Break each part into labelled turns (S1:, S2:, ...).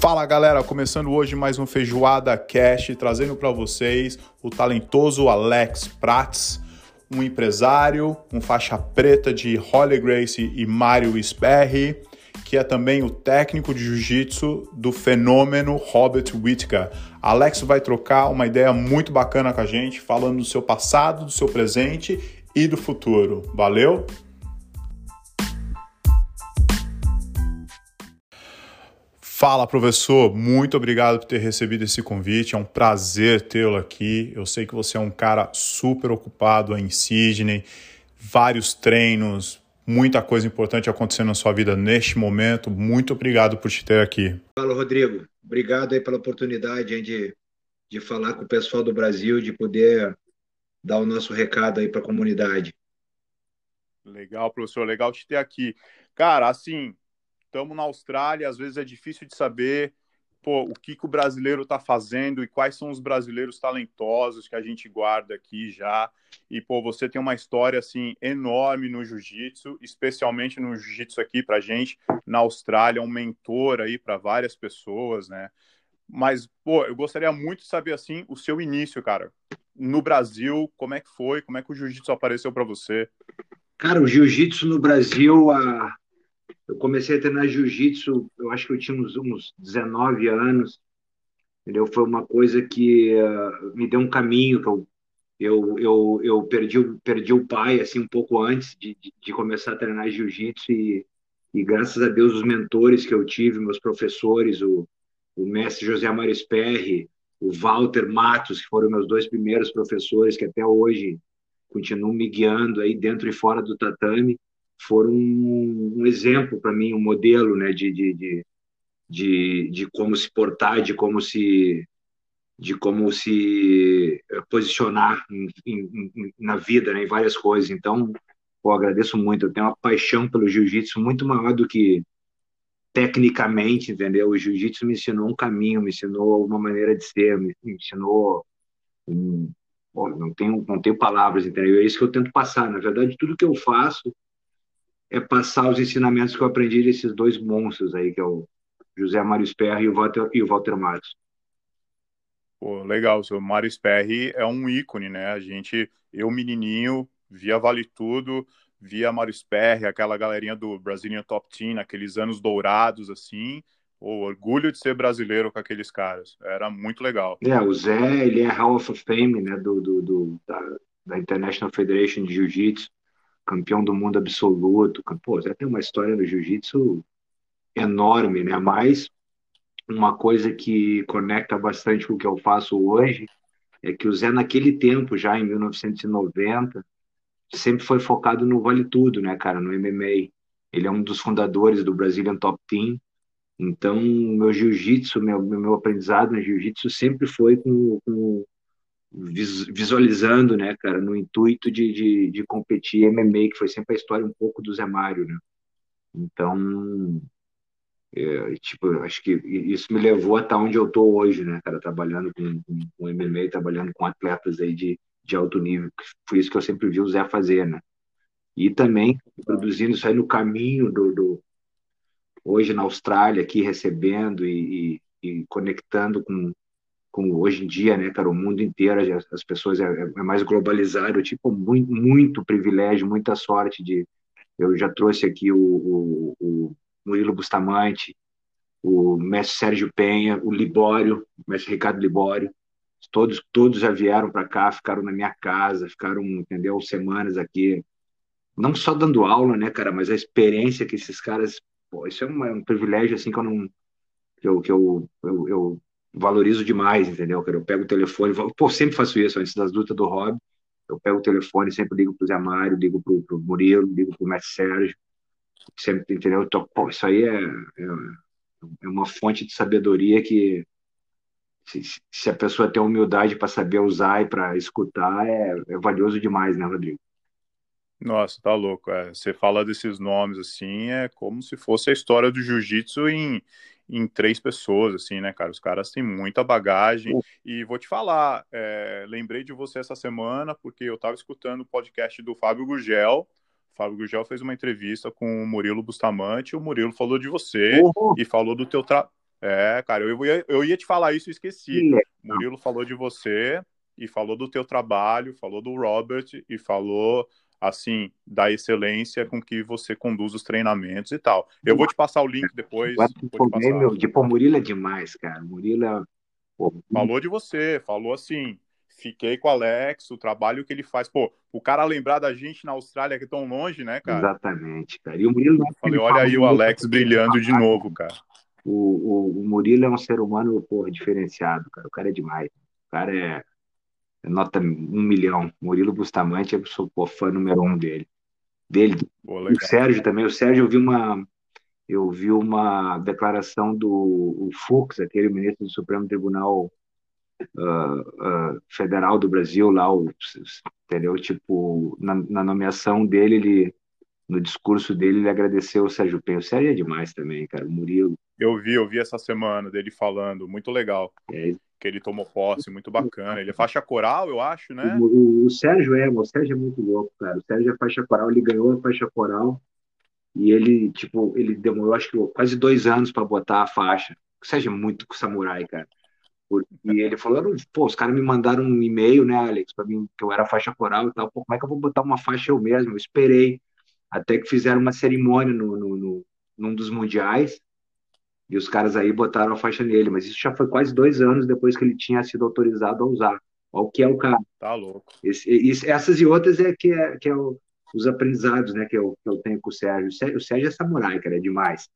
S1: Fala galera, começando hoje mais um Feijoada Cash, trazendo para vocês o talentoso Alex Prats, um empresário, um faixa preta de Holly Grace e Mário Sperry, que é também o técnico de jiu-jitsu do fenômeno Robert Whittaker. Alex vai trocar uma ideia muito bacana com a gente, falando do seu passado, do seu presente e do futuro. Valeu? Fala, professor. Muito obrigado por ter recebido esse convite. É um prazer tê-lo aqui. Eu sei que você é um cara super ocupado em Sydney, vários treinos, muita coisa importante acontecendo na sua vida neste momento. Muito obrigado por te ter aqui.
S2: Fala, Rodrigo. Obrigado aí pela oportunidade de, de falar com o pessoal do Brasil, de poder dar o nosso recado aí para a comunidade.
S1: Legal, professor. Legal te ter aqui. Cara, assim, estamos na Austrália, às vezes é difícil de saber pô, o que, que o brasileiro está fazendo e quais são os brasileiros talentosos que a gente guarda aqui já. E, pô, você tem uma história, assim, enorme no jiu-jitsu, especialmente no jiu-jitsu aqui pra gente, na Austrália, um mentor aí para várias pessoas, né? Mas, pô, eu gostaria muito de saber, assim, o seu início, cara. No Brasil, como é que foi? Como é que o jiu-jitsu apareceu para você?
S2: Cara, o jiu-jitsu no Brasil, a eu comecei a treinar jiu-jitsu, eu acho que eu tinha uns, uns 19 anos, entendeu? Foi uma coisa que uh, me deu um caminho, eu, eu, eu, eu perdi, perdi o pai, assim, um pouco antes de, de, de começar a treinar jiu-jitsu e, e graças a Deus os mentores que eu tive, meus professores, o, o mestre José Mário Sperry, o Walter Matos, que foram meus dois primeiros professores, que até hoje continuam me guiando aí dentro e fora do tatame, foram um, exemplo para mim, um modelo né, de, de, de, de, como se portar, de como se de como se eh, posicionar na vida, né, em várias coisas. Então, eu agradeço muito. Eu tenho uma paixão pelo jiu-jitsu muito maior do que tecnicamente, entendeu? O jiu-jitsu me ensinou um caminho, me ensinou uma maneira de ser, me ensinou um, não tenho não tenho palavras, entendeu? É isso que eu tento passar. Na verdade, tudo que eu faço é passar os ensinamentos que eu aprendi desses dois monstros aí, que é o José Mário Sperry e o Walter, e o Walter.
S1: Pô, legal, o seu Mário Sperry é um ícone, né? A gente, eu menininho, via Vale Tudo, via Mário Sperry, aquela galerinha do Brazilian Top Team, aqueles anos dourados, assim, o orgulho de ser brasileiro com aqueles caras, era muito legal.
S2: É, o Zé, ele é Hall of Fame, né, do, do, do da, da International Federation de Jiu-Jitsu, campeão do mundo absoluto. Pô, Zé tem uma história no jiu-jitsu enorme, né? Mas uma coisa que conecta bastante com o que eu faço hoje é que o Zé, naquele tempo, já em 1990, sempre foi focado no vale tudo, né, cara, no MMA. Ele é um dos fundadores do Brazilian Top Team. Então, meu jiu-jitsu, meu, meu aprendizado no jiu-jitsu sempre foi com, com visualizando, né, cara, no intuito de, de, de, competir MMA, que foi sempre a história um pouco do Zé Mário, né? Então, é, tipo, acho que isso me levou até onde eu tô hoje, né, cara, trabalhando com, com, com MMA, trabalhando com atletas aí de, de alto nível, foi isso que eu sempre vi o Zé fazer, né? E também produzindo isso aí no caminho do, do hoje na Austrália, aqui recebendo e, e, e conectando com, como hoje em dia, né, cara, o mundo inteiro, as pessoas é, é mais globalizado, tipo, muito, muito privilégio, muita sorte de, eu já trouxe aqui o, o, o Murilo Bustamante, o mestre Sérgio Penha, o Libório, o mestre Ricardo Libório, todos, todos já vieram para cá, ficaram na minha casa, ficaram, entendeu, semanas aqui, não só dando aula, né, cara, mas a experiência que esses caras, pô, isso é um, é um privilégio, assim, que eu não, que eu, que eu, eu, eu valorizo demais, entendeu? Eu pego o telefone, pô, sempre faço isso antes das lutas do Rob. Eu pego o telefone, sempre ligo pro Zé Mário, ligo pro, pro Murilo, ligo pro Mestre Sérgio. Sempre, entendeu? Então, pô, isso aí é, é, é, uma fonte de sabedoria que, se, se a pessoa tem humildade para saber usar e para escutar, é, é valioso demais, né, Rodrigo?
S1: Nossa, tá louco. É. Você fala desses nomes assim, é como se fosse a história do jiu-jitsu em, em três pessoas, assim, né, cara? Os caras têm muita bagagem. Uh. E vou te falar, é, lembrei de você essa semana, porque eu tava escutando o podcast do Fábio Gugel. O Fábio Gugel fez uma entrevista com o Murilo Bustamante, o Murilo falou de você uhum. e falou do teu, tra É, cara, eu ia, eu ia te falar isso e esqueci. Murilo falou de você e falou do teu trabalho, falou do Robert e falou assim da excelência com que você conduz os treinamentos e tal. Eu vou te passar o link depois.
S2: Pô, meu, de, pô, Murilo é demais, cara. Murilo é...
S1: falou de você, falou assim. Fiquei com o Alex, o trabalho que ele faz. Pô, o cara lembrar da gente na Austrália que é tão longe, né, cara?
S2: Exatamente, cara. E o Murilo.
S1: Falei, olha aí o Alex brilhando de novo, cara.
S2: O, o, o Murilo é um ser humano, porra, diferenciado, cara. O cara é demais. O cara é, é nota um milhão. Murilo Bustamante, eu sou pô, fã número um dele. Dele. Pô, o Sérgio também. O Sérgio, eu vi uma, eu vi uma declaração do Fux, aquele ministro do Supremo Tribunal uh, uh, Federal do Brasil, lá, o, entendeu? Tipo, na, na nomeação dele, ele no discurso dele, ele agradeceu o Sérgio Penho. O Sérgio é demais também, cara. O Murilo.
S1: Eu vi, eu vi essa semana dele falando, muito legal. É. Que ele tomou posse, muito bacana. Ele é faixa coral, eu acho, né?
S2: O, o, o, Sérgio é, o Sérgio é muito louco, cara. O Sérgio é faixa coral, ele ganhou a faixa coral e ele, tipo, ele demorou, acho que quase dois anos para botar a faixa. O Sérgio é muito samurai, cara. E ele falou, pô, os caras me mandaram um e-mail, né, Alex, para mim, que eu era faixa coral e tal. Pô, como é que eu vou botar uma faixa eu mesmo? Eu esperei. Até que fizeram uma cerimônia no, no, no, num dos mundiais e os caras aí botaram a faixa nele, mas isso já foi quase dois anos depois que ele tinha sido autorizado a usar. Olha o que é o cara.
S1: Tá louco.
S2: Esse, esse, essas e outras é que é, que é o, os aprendizados né, que, eu, que eu tenho com o Sérgio. O Sérgio, o Sérgio é samurai, cara, é demais.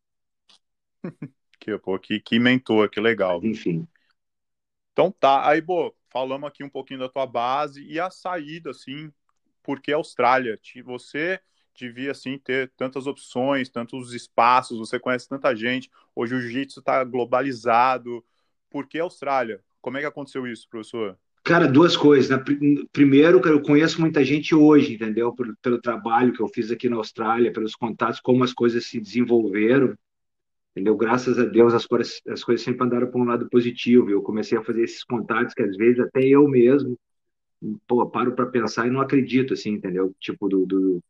S1: que, pô, que, que mentor, que legal.
S2: Mas, enfim.
S1: Então tá, aí, pô, falamos aqui um pouquinho da tua base e a saída, assim, porque Austrália? Você devia assim ter tantas opções, tantos espaços, você conhece tanta gente. Hoje o jiu-jitsu está globalizado. Por que Austrália? Como é que aconteceu isso, professor?
S2: Cara, duas coisas. Né? Primeiro, eu conheço muita gente hoje, entendeu? Pelo, pelo, trabalho que eu fiz aqui na Austrália, pelos contatos, como as coisas se desenvolveram, entendeu? Graças a Deus as coisas, as coisas sempre andaram para um lado positivo. Eu comecei a fazer esses contatos que às vezes até eu mesmo, pô, paro para pensar e não acredito, assim, entendeu? Tipo, do, do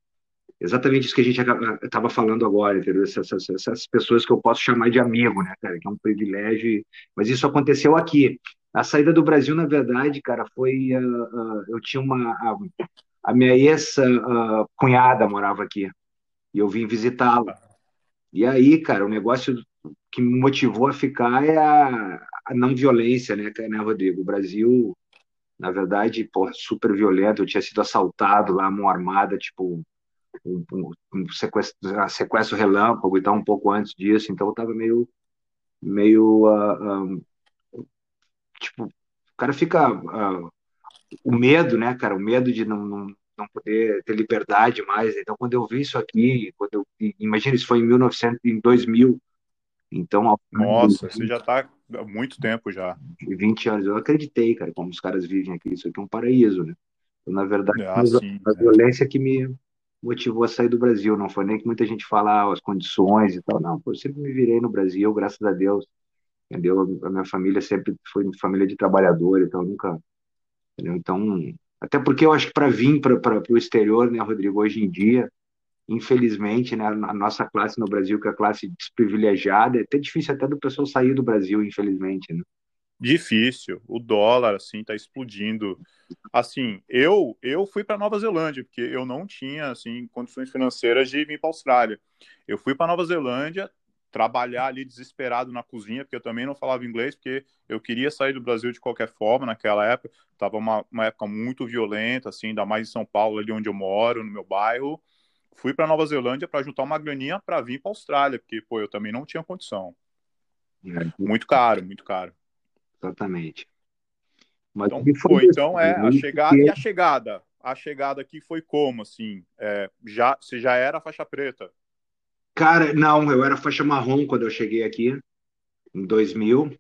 S2: exatamente isso que a gente estava falando agora, entendeu? Essas, essas, essas, pessoas que eu posso chamar de amigo, né, cara? Que é um privilégio. Mas isso aconteceu aqui. A saída do Brasil, na verdade, cara, foi. Uh, uh, eu tinha uma. Uh, a minha ex-cunhada morava aqui. E eu vim visitá-la. E aí, cara, o negócio que me motivou a ficar é a, a não violência, né, né, Rodrigo? O Brasil, na verdade, porra, super violento. Eu tinha sido assaltado lá, mão armada, tipo, um, um sequestro, sequestro relâmpago e tal, um pouco antes disso, então eu tava meio, meio, uh, uh, tipo, o cara fica, uh, o medo, né, cara, o medo de não, não, não poder ter liberdade mais, então quando eu vi isso aqui, quando eu, imagina, isso foi em 1900, em 2000, então...
S1: Nossa, você já tá há muito tempo já.
S2: 20 anos, eu acreditei, cara, como os caras vivem aqui, isso aqui é um paraíso, né? Então, na verdade, ah, a, sim, a é. violência que me, motivou a sair do Brasil. Não foi nem que muita gente fala ah, as condições e tal. Não, eu sempre me virei no Brasil, graças a Deus. Entendeu? A minha família sempre foi família de trabalhador, então nunca. Entendeu? Então, até porque eu acho que para vir para o exterior, né, Rodrigo, hoje em dia, infelizmente, né, a nossa classe no Brasil, que é a classe desprivilegiada, é até difícil até do pessoal sair do Brasil, infelizmente, né?
S1: Difícil. O dólar, assim, tá explodindo. Assim, eu eu fui para Nova Zelândia, porque eu não tinha, assim, condições financeiras de vir para Austrália. Eu fui para Nova Zelândia trabalhar ali desesperado na cozinha, porque eu também não falava inglês, porque eu queria sair do Brasil de qualquer forma naquela época. Tava uma, uma época muito violenta, assim, ainda mais em São Paulo, ali onde eu moro, no meu bairro. Fui para Nova Zelândia para juntar uma graninha para vir para Austrália, porque, pô, eu também não tinha condição. É. Muito caro, muito caro.
S2: Exatamente.
S1: Mas então, foi, então é a chegada e a chegada. A chegada aqui foi como, assim? É, já, você já era faixa preta?
S2: Cara, não, eu era faixa marrom quando eu cheguei aqui, em 2000.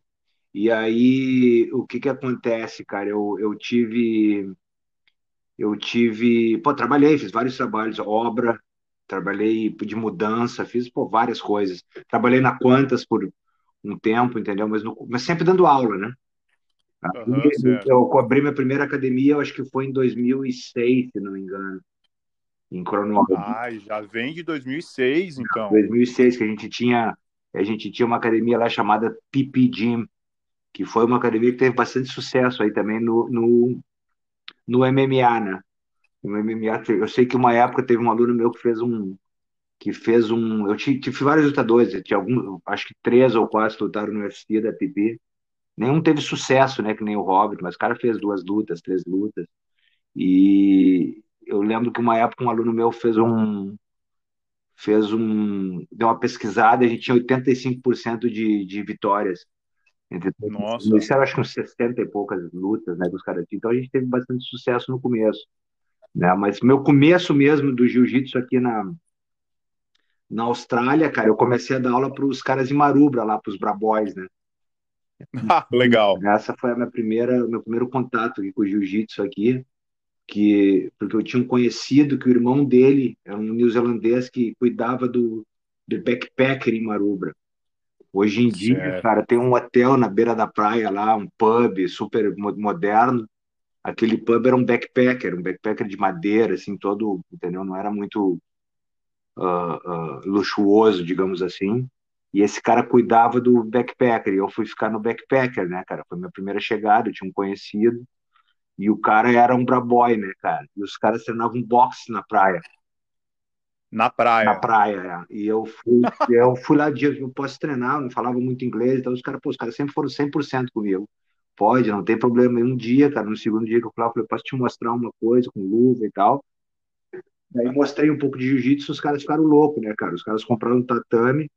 S2: E aí, o que que acontece, cara? Eu, eu tive. Eu tive. Pô, trabalhei, fiz vários trabalhos, obra, trabalhei de mudança, fiz pô, várias coisas. Trabalhei na Quantas por um tempo, entendeu? Mas, no, mas sempre dando aula, né? Uhum, eu abri minha primeira academia, eu acho que foi em 2006, se não me engano, em.
S1: Ah, já vem de 2006, então.
S2: 2006, que a gente tinha a gente tinha uma academia lá chamada PP Gym, que foi uma academia que teve bastante sucesso aí também no, no, no MMA, né? No MMA, eu sei que uma época teve um aluno meu que fez um que fez um, eu tive, tive vários lutadores, tinha algum, acho que três ou quatro lutaram no UFC da PP. Nenhum teve sucesso, né, que nem o Robert, mas o cara fez duas lutas, três lutas. E eu lembro que uma época um aluno meu fez um fez um deu uma pesquisada, a gente tinha 85% de, de vitórias
S1: nossa.
S2: Isso era acho que uns 60 e poucas lutas, né, que os caras tinham. Então a gente teve bastante sucesso no começo, né? Mas meu começo mesmo do jiu-jitsu aqui na na Austrália, cara, eu comecei a dar aula para os caras de Marubra lá, para os Braboys, né?
S1: Ah, legal.
S2: Essa foi a minha primeira, meu primeiro contato aqui com o jiu-jitsu aqui, que porque eu tinha um conhecido que o irmão dele era um neozelandês que cuidava do, do backpacker em Marubra. Hoje em dia, certo. cara, tem um hotel na beira da praia lá, um pub super moderno. Aquele pub era um backpacker, um backpacker de madeira, assim, todo, entendeu? Não era muito uh, uh, luxuoso, digamos assim. E esse cara cuidava do backpacker, e eu fui ficar no backpacker, né, cara? Foi minha primeira chegada, eu tinha um conhecido. E o cara era um braboy, né, cara? E os caras treinavam boxe na praia.
S1: Na praia.
S2: Na praia, é. E eu fui, eu fui lá dia, eu posso treinar, não falava muito inglês, então os caras, pô, os caras sempre foram 100% comigo. Pode, não tem problema. E um dia, cara, no segundo dia que eu falei, eu falei, posso te mostrar uma coisa com luva e tal. Daí mostrei um pouco de jiu-jitsu, os caras ficaram loucos, né, cara? Os caras compraram um tatame,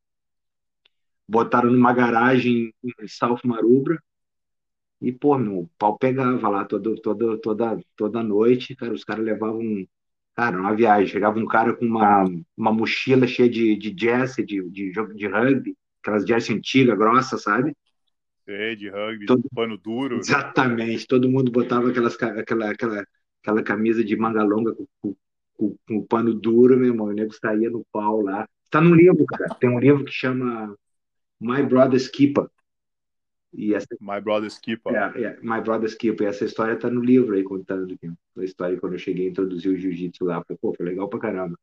S2: botaram numa garagem em South Marubra, e, pô, meu, o pau pegava lá todo, todo, toda, toda noite, cara, os caras levavam Cara, uma viagem. Chegava um cara com uma, uma mochila cheia de, de jazz, de, de jogo de rugby, aquelas jazz antigas, grossas, sabe?
S1: Sei, de rugby, todo, pano duro.
S2: Exatamente. Todo mundo botava aquelas, aquela, aquela, aquela camisa de manga longa com, com, com, com pano duro, meu irmão. O nego saía no pau lá. Está no livro, cara. Tem um livro que chama My Brother's Keeper.
S1: E essa, My Brother's Keeper.
S2: É, é, My Brother's Keeper. E essa história tá no livro aí, contando a história quando eu cheguei a introduzir o jiu-jitsu lá. Pô, foi legal pra caramba.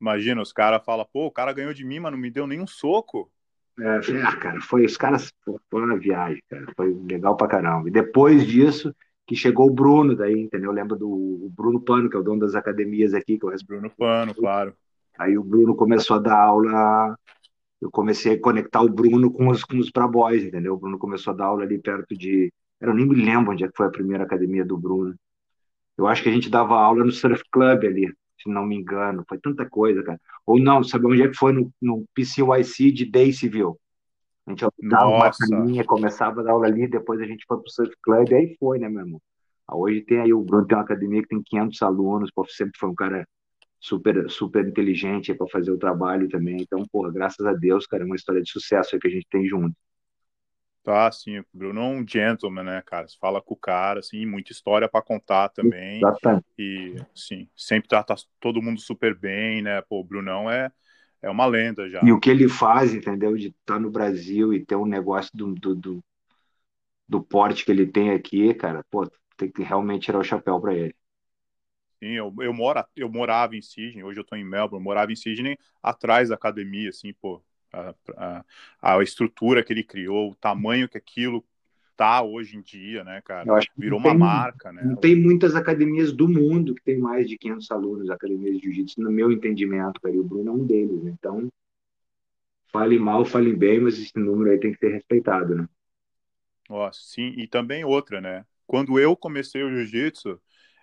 S1: Imagina, os caras falam, pô, o cara ganhou de mim, mas não me deu nenhum soco.
S2: É, ah, cara, foi, os caras, foi uma viagem, cara, foi legal pra caramba. E depois disso, que chegou o Bruno daí, entendeu? Eu lembro do Bruno Pano, que é o dono das academias aqui, que eu
S1: Bruno Pano, claro.
S2: Aí o Bruno começou a dar aula eu comecei a conectar o Bruno com os, com os Braboys, entendeu? O Bruno começou a dar aula ali perto de. Eu nem me lembro onde é que foi a primeira academia do Bruno. Eu acho que a gente dava aula no Surf Club ali, se não me engano. Foi tanta coisa, cara. Ou não, sabe onde é que foi? No, no PCYC de Daceville. A gente dava uma caminha, começava a dar aula ali, depois a gente foi pro Surf Club, e aí foi, né, meu irmão? Hoje tem aí o Bruno, tem uma academia que tem 500 alunos, pô, sempre foi um cara super, super inteligente para fazer o trabalho também. Então, porra, graças a Deus, cara, é uma história de sucesso que a gente tem junto.
S1: Tá, sim, o Bruno é um gentleman, né, cara? Você fala com o cara, assim, muita história para contar também. Exatamente. E, sim, sempre trata todo mundo super bem, né? Pô, o Brunão é, é uma lenda já.
S2: E o que ele faz, entendeu? De estar tá no Brasil e ter um negócio do, do, do, do porte que ele tem aqui, cara, pô, tem que realmente tirar o chapéu para ele.
S1: Sim, eu, eu, moro, eu morava em Sydney, hoje eu estou em Melbourne, morava em Sydney atrás da academia, assim, pô, a, a, a, estrutura que ele criou, o tamanho que aquilo tá hoje em dia, né, cara? Virou uma marca, né?
S2: Não tem muitas academias do mundo que tem mais de 500 alunos, academias de jiu-jitsu, no meu entendimento, cara, e o Bruno é um deles, né? Então, fale mal, fale bem, mas esse número aí tem que ser respeitado, né?
S1: Nossa, sim, e também outra, né? Quando eu comecei o jiu-jitsu,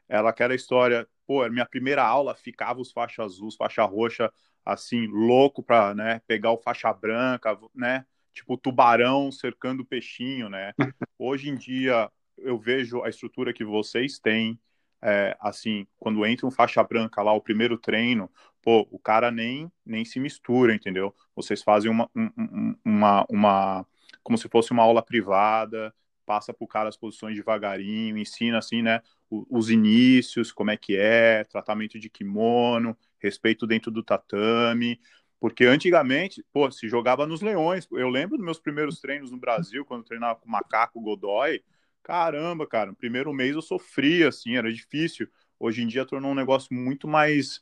S1: ela quer a história, pô, minha primeira aula ficava os faixa azul, faixa roxa, assim, louco pra, né, pegar o faixa branca, né, tipo tubarão cercando o peixinho, né. Hoje em dia, eu vejo a estrutura que vocês têm, é, assim, quando entra um faixa branca lá, o primeiro treino, pô, o cara nem, nem se mistura, entendeu? Vocês fazem uma, um, uma, uma, como se fosse uma aula privada, passa pro cara as posições devagarinho, ensina, assim, né, os inícios, como é que é, tratamento de kimono, respeito dentro do tatame, porque antigamente, pô, se jogava nos leões. Eu lembro dos meus primeiros treinos no Brasil, quando eu treinava com o Macaco Godoy. Caramba, cara, no primeiro mês eu sofria, assim, era difícil. Hoje em dia tornou um negócio muito mais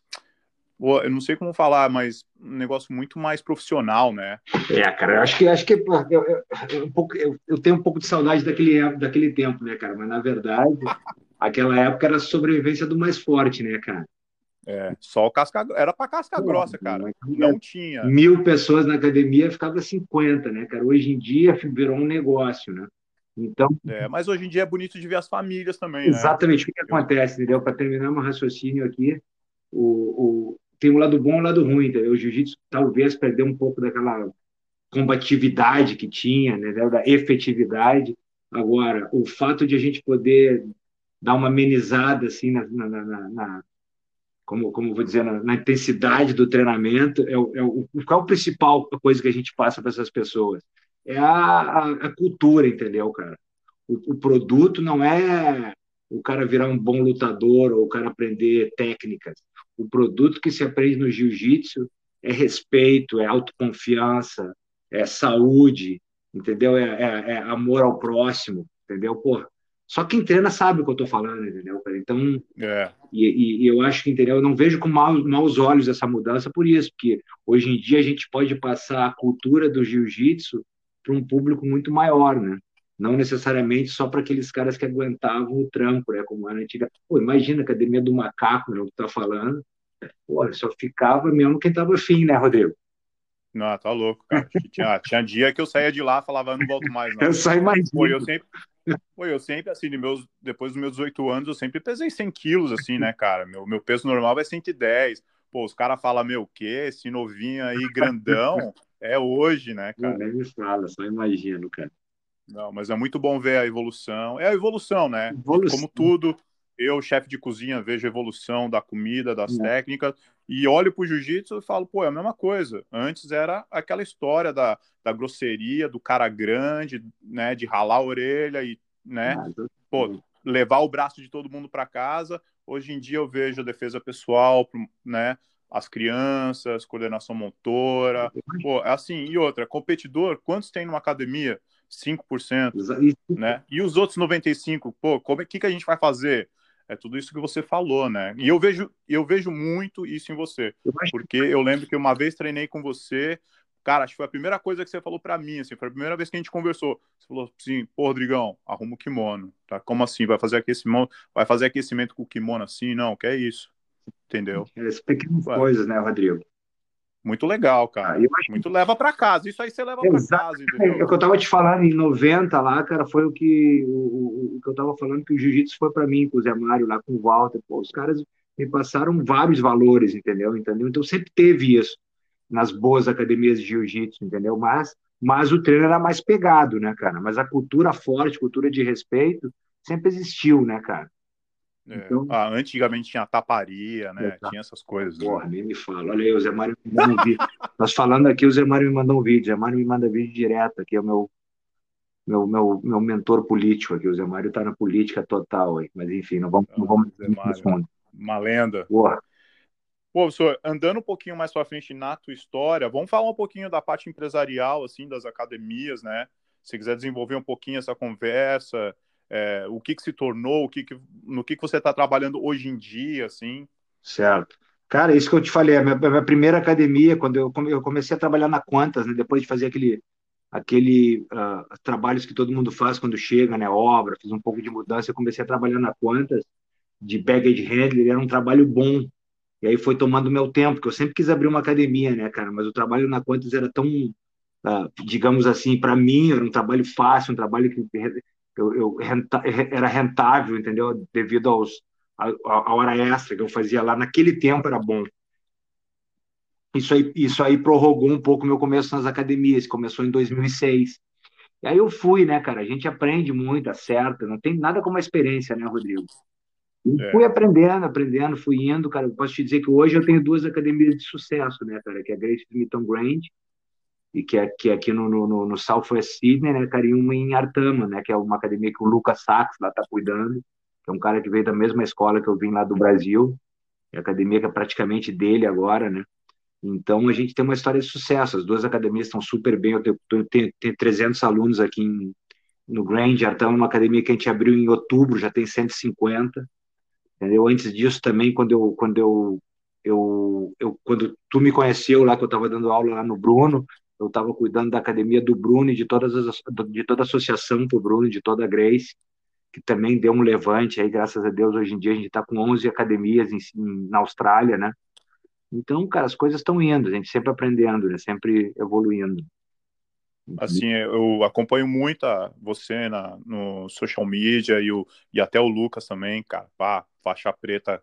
S1: eu não sei como falar, mas um negócio muito mais profissional, né?
S2: É, cara, eu acho que acho que eu, eu, eu, eu tenho um pouco de saudade daquele, daquele tempo, né, cara? Mas na verdade, aquela época era a sobrevivência do mais forte, né, cara?
S1: É, só o casca era para casca grossa, cara. Não tinha.
S2: Mil pessoas na academia ficava 50, né, cara? Hoje em dia virou um negócio, né? Então.
S1: É, mas hoje em dia é bonito de ver as famílias também.
S2: Né? Exatamente. Né? O que, que acontece, entendeu? Para terminar meu raciocínio aqui, o, o, tem um lado bom e um lado ruim, entendeu? O jiu-jitsu talvez perdeu um pouco daquela combatividade que tinha, né? da efetividade. Agora, o fato de a gente poder dar uma amenizada assim na, na, na, na como, como vou dizer, na, na, intensidade do treinamento, é, o, é o, qual é a principal coisa que a gente passa para essas pessoas? É a, a, a, cultura, entendeu, cara? O, o, produto não é o cara virar um bom lutador ou o cara aprender técnicas. O produto que se aprende no jiu-jitsu é respeito, é autoconfiança, é saúde, entendeu? É, é, é amor ao próximo, entendeu? Pô, só quem treina sabe o que eu estou falando, entendeu? Então, é. e, e, eu acho que, entendeu? Eu não vejo com maus, maus olhos essa mudança por isso, porque hoje em dia a gente pode passar a cultura do jiu-jitsu para um público muito maior, né? Não necessariamente só para aqueles caras que aguentavam o trampo, né? Como era antiga. Pô, imagina a academia do macaco, né? O que tá falando. Pô, só ficava mesmo quem tava afim, né, Rodrigo?
S1: Não, tá louco, cara. tinha, tinha dia que eu saía de lá falava, eu não volto mais, não.
S2: Eu saí mais.
S1: Pô, eu sempre, Pô, eu sempre, assim, de meus, depois dos meus 18 anos, eu sempre pesei 100 quilos, assim, né, cara? Meu, meu peso normal é 110. Pô, os caras falam, meu, o quê? Esse novinho aí, grandão, é hoje, né, cara?
S2: Não, nem fala, só imagino, cara.
S1: Não, mas é muito bom ver a evolução. É a evolução, né? Evolução. Como tudo, eu, chefe de cozinha, vejo a evolução da comida, das é. técnicas, e olho pro jiu-jitsu e falo, pô, é a mesma coisa. Antes era aquela história da, da grosseria, do cara grande, né, de ralar a orelha e, né, ah, pô, levar o braço de todo mundo para casa. Hoje em dia eu vejo a defesa pessoal, né, as crianças, coordenação motora, pô, é assim, e outra, competidor, quantos tem numa academia? 5%, né? E os outros 95%, pô, como é que, que a gente vai fazer? É tudo isso que você falou, né? E eu vejo, eu vejo muito isso em você. Porque eu lembro que uma vez treinei com você, cara, acho que foi a primeira coisa que você falou para mim, assim, foi a primeira vez que a gente conversou. Você falou assim, pô, Rodrigão, arruma o kimono, tá? Como assim? Vai fazer aquecimento, vai fazer aquecimento com o kimono assim? Não, que é isso. Entendeu?
S2: Essas pequenas Ué. coisas, né, Rodrigo?
S1: Muito legal, cara. Ah, Muito leva para casa. Isso aí você leva para casa.
S2: Entendeu? É o que eu tava te falando em 90 lá, cara, foi o que o, o, o que eu tava falando que o jiu-jitsu foi para mim, com o Zé Mário lá, com o Walter. Pô, os caras me passaram vários valores, entendeu? entendeu? Então sempre teve isso nas boas academias de jiu-jitsu, entendeu? Mas mas o treino era mais pegado, né, cara? Mas a cultura forte, cultura de respeito, sempre existiu, né, cara?
S1: É. Então, ah, antigamente tinha taparia, né? Tinha essas coisas.
S2: Porra, né? nem me fala. Olha aí, o Zé Mário me mandou um vídeo. Nós falando aqui, o Zé Mário me mandou um vídeo. O Zé Mário me manda vídeo direto aqui, é o meu, meu, meu, meu mentor político aqui. O Zé Mário tá na política total aí. Mas enfim, não vamos, não vamos
S1: Zé Mário, Uma lenda. Porra. Pô, professor, andando um pouquinho mais para frente na tua história, vamos falar um pouquinho da parte empresarial, assim, das academias, né? Se quiser desenvolver um pouquinho essa conversa, é, o que, que se tornou, o que, que no que, que você está trabalhando hoje em dia, assim.
S2: Certo. Cara, isso que eu te falei, a minha, a minha primeira academia, quando eu, eu, comecei a trabalhar na Quantas, né, depois de fazer aquele, aquele uh, trabalhos que todo mundo faz quando chega, né, obra, fiz um pouco de mudança, eu comecei a trabalhar na Quantas, de baggage handler, era um trabalho bom, e aí foi tomando meu tempo, porque eu sempre quis abrir uma academia, né, cara, mas o trabalho na Quantas era tão, uh, digamos assim, para mim, era um trabalho fácil, um trabalho que eu, eu renta, era rentável, entendeu? Devido aos a, a, hora extra que eu fazia lá naquele tempo era bom. Isso aí, isso aí prorrogou um pouco meu começo nas academias, começou em 2006. E aí eu fui, né, cara? A gente aprende muito, acerta, não tem nada como a experiência, né, Rodrigo? É. fui aprendendo, aprendendo, fui indo, cara. Eu posso te dizer que hoje eu tenho duas academias de sucesso, né, cara? Que é a Great Smithton Grand e que é, que é aqui no, no, no Southwest Sydney, né, cara, e uma em Artama, né, que é uma academia que o Lucas Sachs lá tá cuidando, que é um cara que veio da mesma escola que eu vim lá do Brasil, é a academia que é praticamente dele agora, né, então a gente tem uma história de sucesso, as duas academias estão super bem, eu tenho, tenho, tenho 300 alunos aqui em, no Grand, Artama uma academia que a gente abriu em outubro, já tem 150, entendeu? Antes disso também, quando eu, quando eu eu, eu quando tu me conheceu lá, que eu estava dando aula lá no Bruno, eu estava cuidando da academia do Bruno e de, todas as, de toda a associação do Bruno, de toda a Grace, que também deu um levante aí, graças a Deus, hoje em dia a gente está com 11 academias em, em, na Austrália, né? Então, cara, as coisas estão indo, a gente sempre aprendendo, né? Sempre evoluindo.
S1: Assim, eu acompanho muito a, você na, no social media e, o, e até o Lucas também, cara. Pá, faixa preta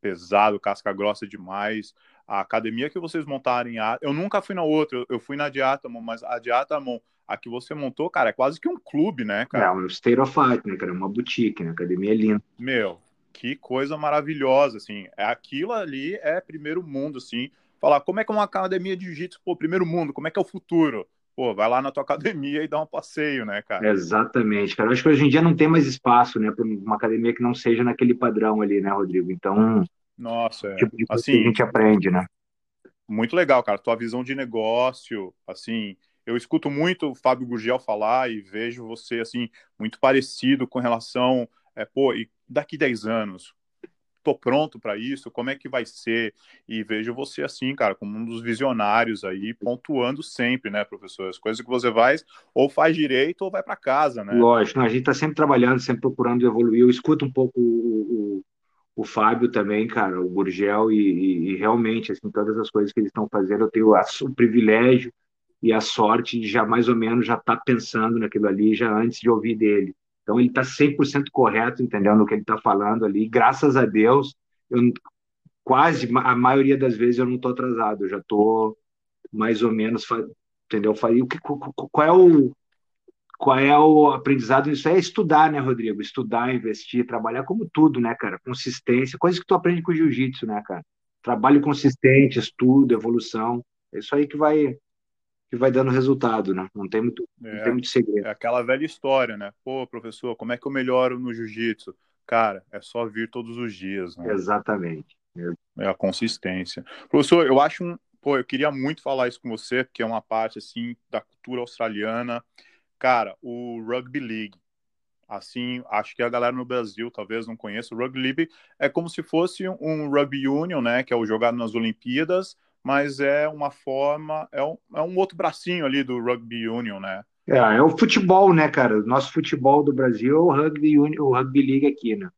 S1: pesado, casca grossa demais. A academia que vocês montarem, eu nunca fui na outra, eu fui na Diatamon, mas a Diatamon, a que você montou, cara, é quase que um clube, né, cara?
S2: É, um state of art, né, cara? Uma boutique, né? A academia é linda.
S1: Meu, que coisa maravilhosa, assim. É aquilo ali é primeiro mundo, assim. Falar como é que é uma academia de jiu-jitsu, pô, primeiro mundo, como é que é o futuro? Pô, vai lá na tua academia e dá um passeio, né, cara?
S2: Exatamente, cara. Eu acho que hoje em dia não tem mais espaço, né, para uma academia que não seja naquele padrão ali, né, Rodrigo? Então,
S1: nossa, é.
S2: tipo de coisa assim, que a gente aprende, né?
S1: Muito legal, cara. Tua visão de negócio, assim, eu escuto muito o Fábio Gurgel falar e vejo você, assim, muito parecido com relação, é, pô, e daqui 10 anos, tô pronto para isso, como é que vai ser? E vejo você assim, cara, como um dos visionários aí, pontuando sempre, né, professor? As coisas que você faz, ou faz direito ou vai para casa, né?
S2: Lógico, a gente está sempre trabalhando, sempre procurando evoluir. Eu escuto um pouco o, o, o Fábio também, cara, o Gurgel, e, e, e, realmente, assim, todas as coisas que eles estão fazendo, eu tenho a, o privilégio e a sorte de já mais ou menos já estar tá pensando naquilo ali já antes de ouvir dele. Então ele está 100% correto, entendendo o que ele está falando ali. Graças a Deus, eu quase a maioria das vezes eu não estou atrasado, eu já estou mais ou menos, entendeu? Qual é o qual é o aprendizado nisso? É estudar, né, Rodrigo? Estudar, investir, trabalhar como tudo, né, cara? Consistência, coisas que tu aprende com o jiu-jitsu, né, cara? Trabalho consistente, estudo, evolução. É isso aí que vai que vai dando resultado, né? Não tem muito, é, não tem muito segredo.
S1: É aquela velha história, né? Pô, professor, como é que eu melhoro no jiu-jitsu? Cara, é só vir todos os dias, né?
S2: Exatamente.
S1: É a consistência. Professor, eu acho um. Pô, eu queria muito falar isso com você, porque é uma parte, assim, da cultura australiana. Cara, o Rugby League. Assim, acho que a galera no Brasil talvez não conheça. O Rugby League é como se fosse um Rugby Union, né? Que é o jogado nas Olimpíadas, mas é uma forma, é um, é um outro bracinho ali do Rugby Union, né?
S2: É, é o futebol, né, cara? O nosso futebol do Brasil é o Rugby, Union, o rugby League aqui, né?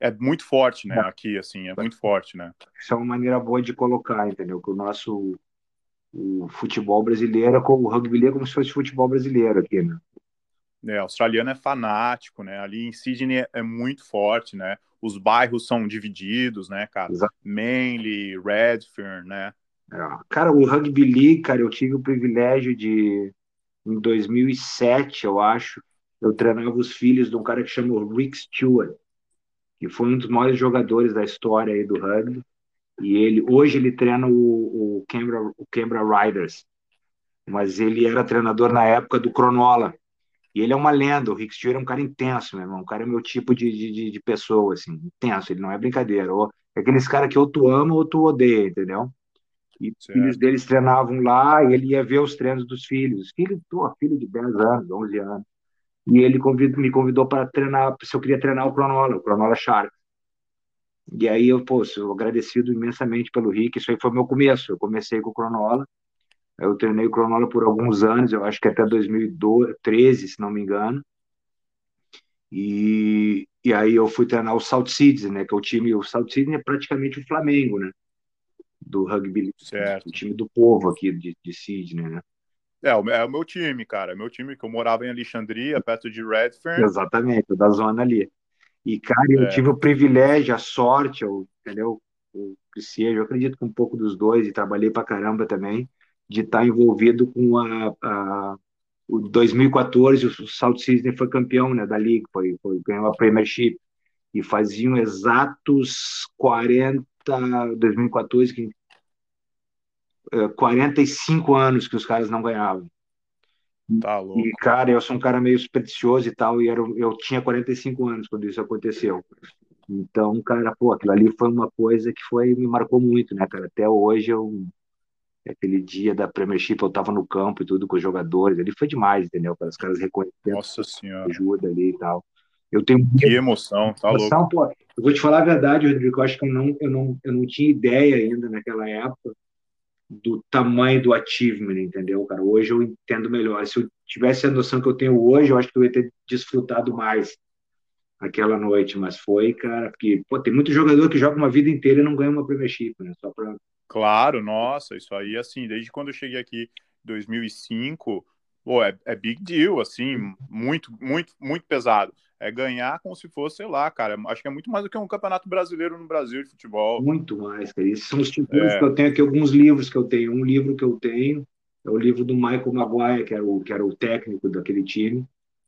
S1: É muito forte, né? Aqui, assim, é muito forte, né?
S2: Isso é uma maneira boa de colocar, entendeu? Que o nosso o futebol brasileiro, o rugby league é como se fosse futebol brasileiro aqui, né?
S1: É, australiano é fanático, né? Ali em Sydney é, é muito forte, né? Os bairros são divididos, né, cara? Exato. Manly, Redfern, né?
S2: É. Cara, o Rugby League, cara, eu tive o privilégio de, em 2007, eu acho, eu treinava os filhos de um cara que chama Rick Stewart, que foi um dos maiores jogadores da história aí do rugby. E ele hoje ele treina o, o Canberra, o Canberra Riders, mas ele era treinador na época do Cronola. E ele é uma lenda, o Rick Stewart é um cara intenso, meu irmão. O cara é meu tipo de, de, de pessoa, assim, intenso, ele não é brincadeira. Ou, é aqueles caras que ou tu ama ou tu odeia, entendeu? E os filhos deles treinavam lá e ele ia ver os treinos dos filhos. Filho, pô, filho de 10 anos, 11 anos. E ele convidou, me convidou para treinar, se eu queria treinar o Cronola, o Cronola Sharks. E aí eu, pô, sou agradecido imensamente pelo Rick. Isso aí foi meu começo. Eu comecei com o Cronola eu treinei o Cronola por alguns anos, eu acho que até 2013, se não me engano. E, e aí eu fui treinar o South Sydney, né? Que é o time, o South Sydney é praticamente o Flamengo, né? Do rugby, certo. o time do povo aqui de, de Sydney, né?
S1: É, é o meu time, cara. É meu time que eu morava em Alexandria, perto de Redfern.
S2: Exatamente, da zona ali. E, cara, eu é. tive o privilégio, a sorte, eu, entendeu? O que seja, eu acredito que um pouco dos dois, e trabalhei pra caramba também de estar envolvido com a, a o 2014 o South Sydney foi campeão né, da liga, foi, foi ganhou a Premiership e faziam exatos 40 2014 que 45 é, anos que os caras não ganhavam.
S1: Tá louco.
S2: E, cara, eu sou um cara meio supersticioso e tal, e era, eu tinha 45 anos quando isso aconteceu. Então, cara, pô, aquilo ali foi uma coisa que foi me marcou muito, né, cara? Até hoje eu aquele dia da Premiership, eu tava no campo e tudo com os jogadores, ele foi demais, entendeu? Para os caras reconhecendo
S1: Nossa senhora.
S2: ajuda ali e tal. Eu tenho
S1: que emoção, tá emoção, louco. Pô,
S2: eu vou te falar a verdade, Rodrigo, eu acho que eu não, eu não, eu não tinha ideia ainda naquela época do tamanho do achievement, entendeu, cara? Hoje eu entendo melhor. Se eu tivesse a noção que eu tenho hoje, eu acho que eu ia ter desfrutado mais aquela noite, mas foi, cara, porque pô, tem muito jogador que joga uma vida inteira e não ganha uma Premiership, né? Só para
S1: Claro, nossa, isso aí, assim, desde quando eu cheguei aqui, 2005, pô, é, é big deal, assim, muito, muito, muito pesado. É ganhar como se fosse, sei lá, cara, acho que é muito mais do que um campeonato brasileiro no Brasil de futebol.
S2: Muito mais, cara. Esses são os títulos é. que eu tenho aqui, alguns livros que eu tenho. Um livro que eu tenho é o livro do Michael Maguire, que era o, que era o técnico daquele time,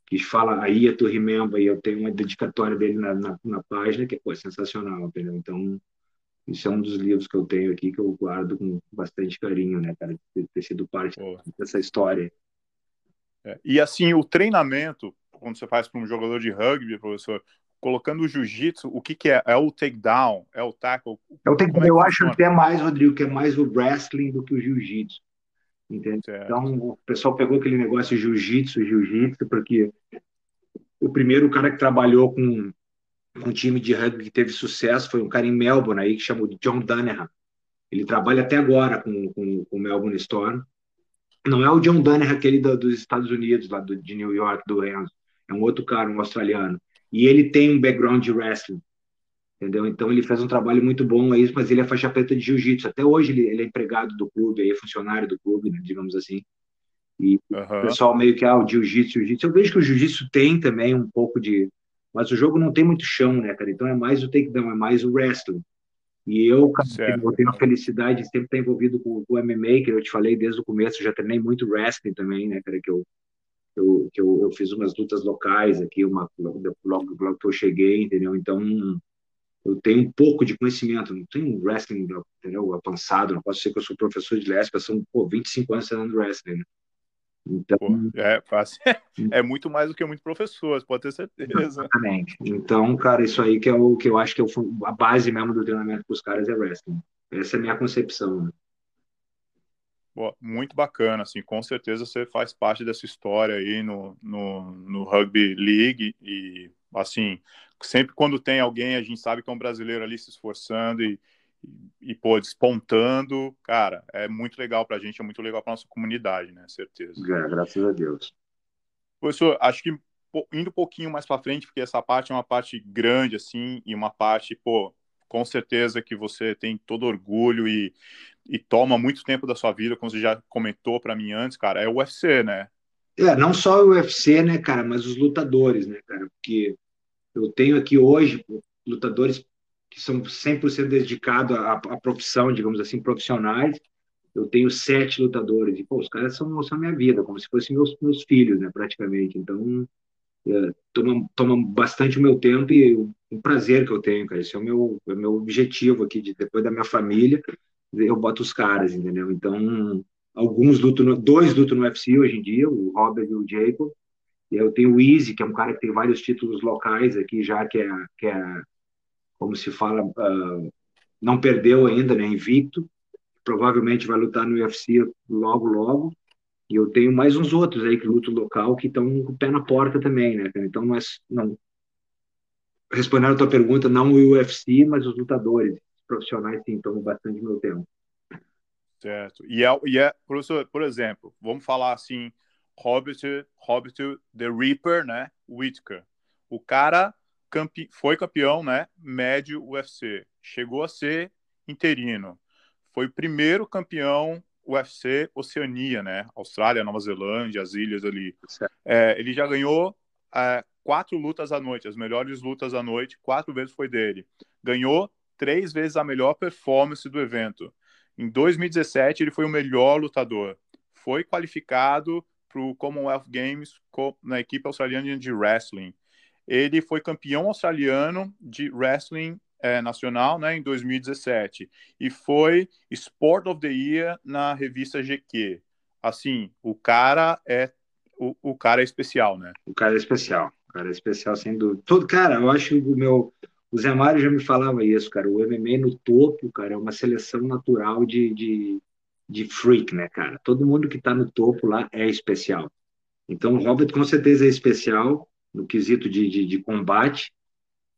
S2: que fala a Ia to Remember, e eu tenho uma dedicatória dele na, na, na página, que pô, é sensacional, entendeu? Então, isso é um dos livros que eu tenho aqui que eu guardo com bastante carinho, né, cara, ter, ter sido parte dessa história.
S1: É. E assim, o treinamento, quando você faz para um jogador de rugby, professor, colocando o jiu-jitsu, o que, que é? É o takedown? É o tackle?
S2: É o takedown. É eu acho até mais, Rodrigo, que é mais o wrestling do que o jiu-jitsu. Então, o pessoal pegou aquele negócio de jiu-jitsu, jiu-jitsu, porque o primeiro cara que trabalhou com um time de rugby que teve sucesso foi um cara em Melbourne aí que chamou de John Danaher. Ele trabalha até agora com, com, com o Melbourne Storm. Não é o John Danaher aquele do, dos Estados Unidos, lá do, de New York, do Enzo. É um outro cara, um australiano. E ele tem um background de wrestling. Entendeu? Então ele fez um trabalho muito bom aí, mas ele é faixa preta de jiu-jitsu. Até hoje ele, ele, é empregado do clube, aí é funcionário do clube, né, digamos assim. E uhum. o pessoal meio que, ah, o jiu-jitsu, jiu-jitsu. Eu vejo que o jiu-jitsu tem também um pouco de, mas o jogo não tem muito chão, né, cara? Então é mais o takedown, é mais o wrestling. E eu, cara, eu tenho a felicidade de sempre estar envolvido com, o MMA, que eu te falei desde o começo, já treinei muito wrestling também, né, cara? Que eu, eu, que eu, eu fiz umas lutas locais aqui, uma, logo, logo, logo que eu cheguei, entendeu? Então, eu tenho um pouco de conhecimento, não tenho wrestling, entendeu? Avançado, não posso ser que eu sou professor de lésbica, são, pô, 25 anos treinando wrestling, né?
S1: Então, Pô, é, fácil. é muito mais do que muitos professores, pode ter certeza.
S2: Exatamente. Então, cara, isso aí que é o que eu acho que é o, a base mesmo do treinamento para os caras é wrestling. Essa é a minha concepção. Né?
S1: Pô, muito bacana, assim, com certeza você faz parte dessa história aí no, no, no Rugby League e, assim, sempre quando tem alguém, a gente sabe que é um brasileiro ali se esforçando e, e, pô, despontando, cara, é muito legal pra gente, é muito legal pra nossa comunidade, né? Certeza.
S2: É, graças a Deus.
S1: Professor, acho que indo um pouquinho mais para frente, porque essa parte é uma parte grande, assim, e uma parte, pô, com certeza que você tem todo orgulho e, e toma muito tempo da sua vida, como você já comentou para mim antes, cara, é o UFC, né?
S2: É, não só o UFC, né, cara, mas os lutadores, né, cara, porque eu tenho aqui hoje lutadores que são 100% dedicados à, à profissão, digamos assim, profissionais. Eu tenho sete lutadores, e pô, os caras são, são minha vida, como se fossem meus, meus filhos, né, praticamente. Então, é, toma, toma bastante o meu tempo e o, o, prazer que eu tenho, cara. Esse é o meu, é o meu objetivo aqui, de, depois da minha família, eu boto os caras, entendeu? Então, alguns lutam, dois lutam no UFC hoje em dia, o Robert e o Jacob. E eu tenho o Easy, que é um cara que tem vários títulos locais aqui já, que é, que é como se fala, uh, não perdeu ainda, né, invicto. Provavelmente vai lutar no UFC logo, logo. E eu tenho mais uns outros aí que lutam local que estão com o pé na porta também, né? Então, mas não respondendo a tua pergunta, não o UFC, mas os lutadores profissionais sim tomam bastante meu tempo.
S1: Certo. E é, e é professor, por exemplo, vamos falar assim, Robert, Robert the Reaper, né? Whitaker. O cara campe... foi campeão, né? Médio UFC. Chegou a ser interino. Foi o primeiro campeão UFC Oceania, né? Austrália, Nova Zelândia, as ilhas ali. É, ele já ganhou é, quatro lutas à noite, as melhores lutas à noite, quatro vezes foi dele. Ganhou três vezes a melhor performance do evento. Em 2017, ele foi o melhor lutador. Foi qualificado para o Commonwealth Games na equipe australiana de wrestling. Ele foi campeão australiano de wrestling é, nacional né, em 2017 e foi Sport of the Year na revista GQ. Assim, o cara é o, o cara é especial, né?
S2: O cara é especial, o cara é especial sem dúvida. Todo cara, eu acho que o meu o Zé Mário já me falava isso, cara. O MMA no topo, cara, é uma seleção natural de, de, de freak, né, cara? Todo mundo que tá no topo lá é especial. Então, o Robert com certeza é especial. No quesito de, de, de, combate,